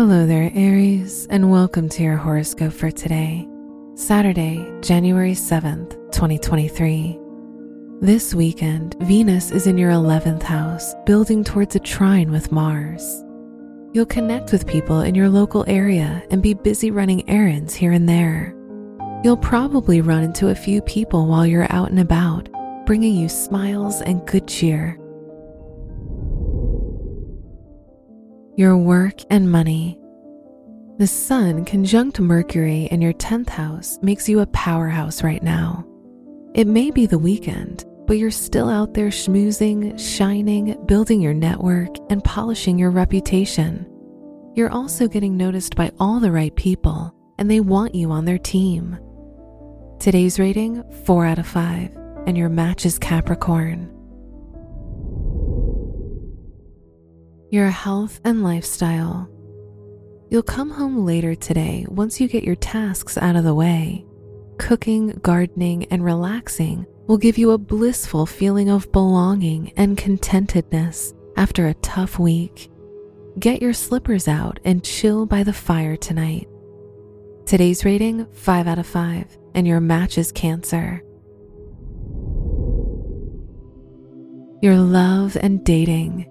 Hello there, Aries, and welcome to your horoscope for today, Saturday, January 7th, 2023. This weekend, Venus is in your 11th house, building towards a trine with Mars. You'll connect with people in your local area and be busy running errands here and there. You'll probably run into a few people while you're out and about, bringing you smiles and good cheer. Your work and money. The Sun conjunct Mercury in your 10th house makes you a powerhouse right now. It may be the weekend, but you're still out there schmoozing, shining, building your network, and polishing your reputation. You're also getting noticed by all the right people, and they want you on their team. Today's rating 4 out of 5, and your match is Capricorn. Your health and lifestyle. You'll come home later today once you get your tasks out of the way. Cooking, gardening, and relaxing will give you a blissful feeling of belonging and contentedness after a tough week. Get your slippers out and chill by the fire tonight. Today's rating 5 out of 5, and your match is Cancer. Your love and dating.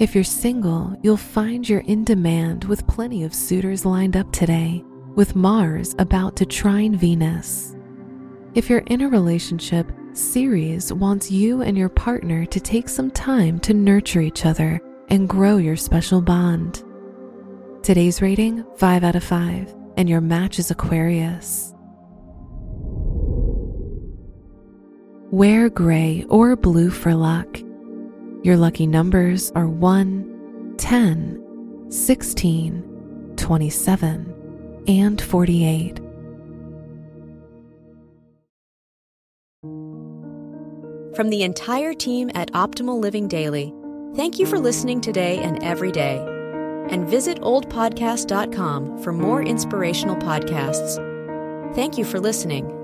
If you're single, you'll find you're in demand with plenty of suitors lined up today, with Mars about to trine Venus. If you're in a relationship, Ceres wants you and your partner to take some time to nurture each other and grow your special bond. Today's rating 5 out of 5, and your match is Aquarius. Wear gray or blue for luck. Your lucky numbers are 1, 10, 16, 27, and 48. From the entire team at Optimal Living Daily, thank you for listening today and every day. And visit oldpodcast.com for more inspirational podcasts. Thank you for listening.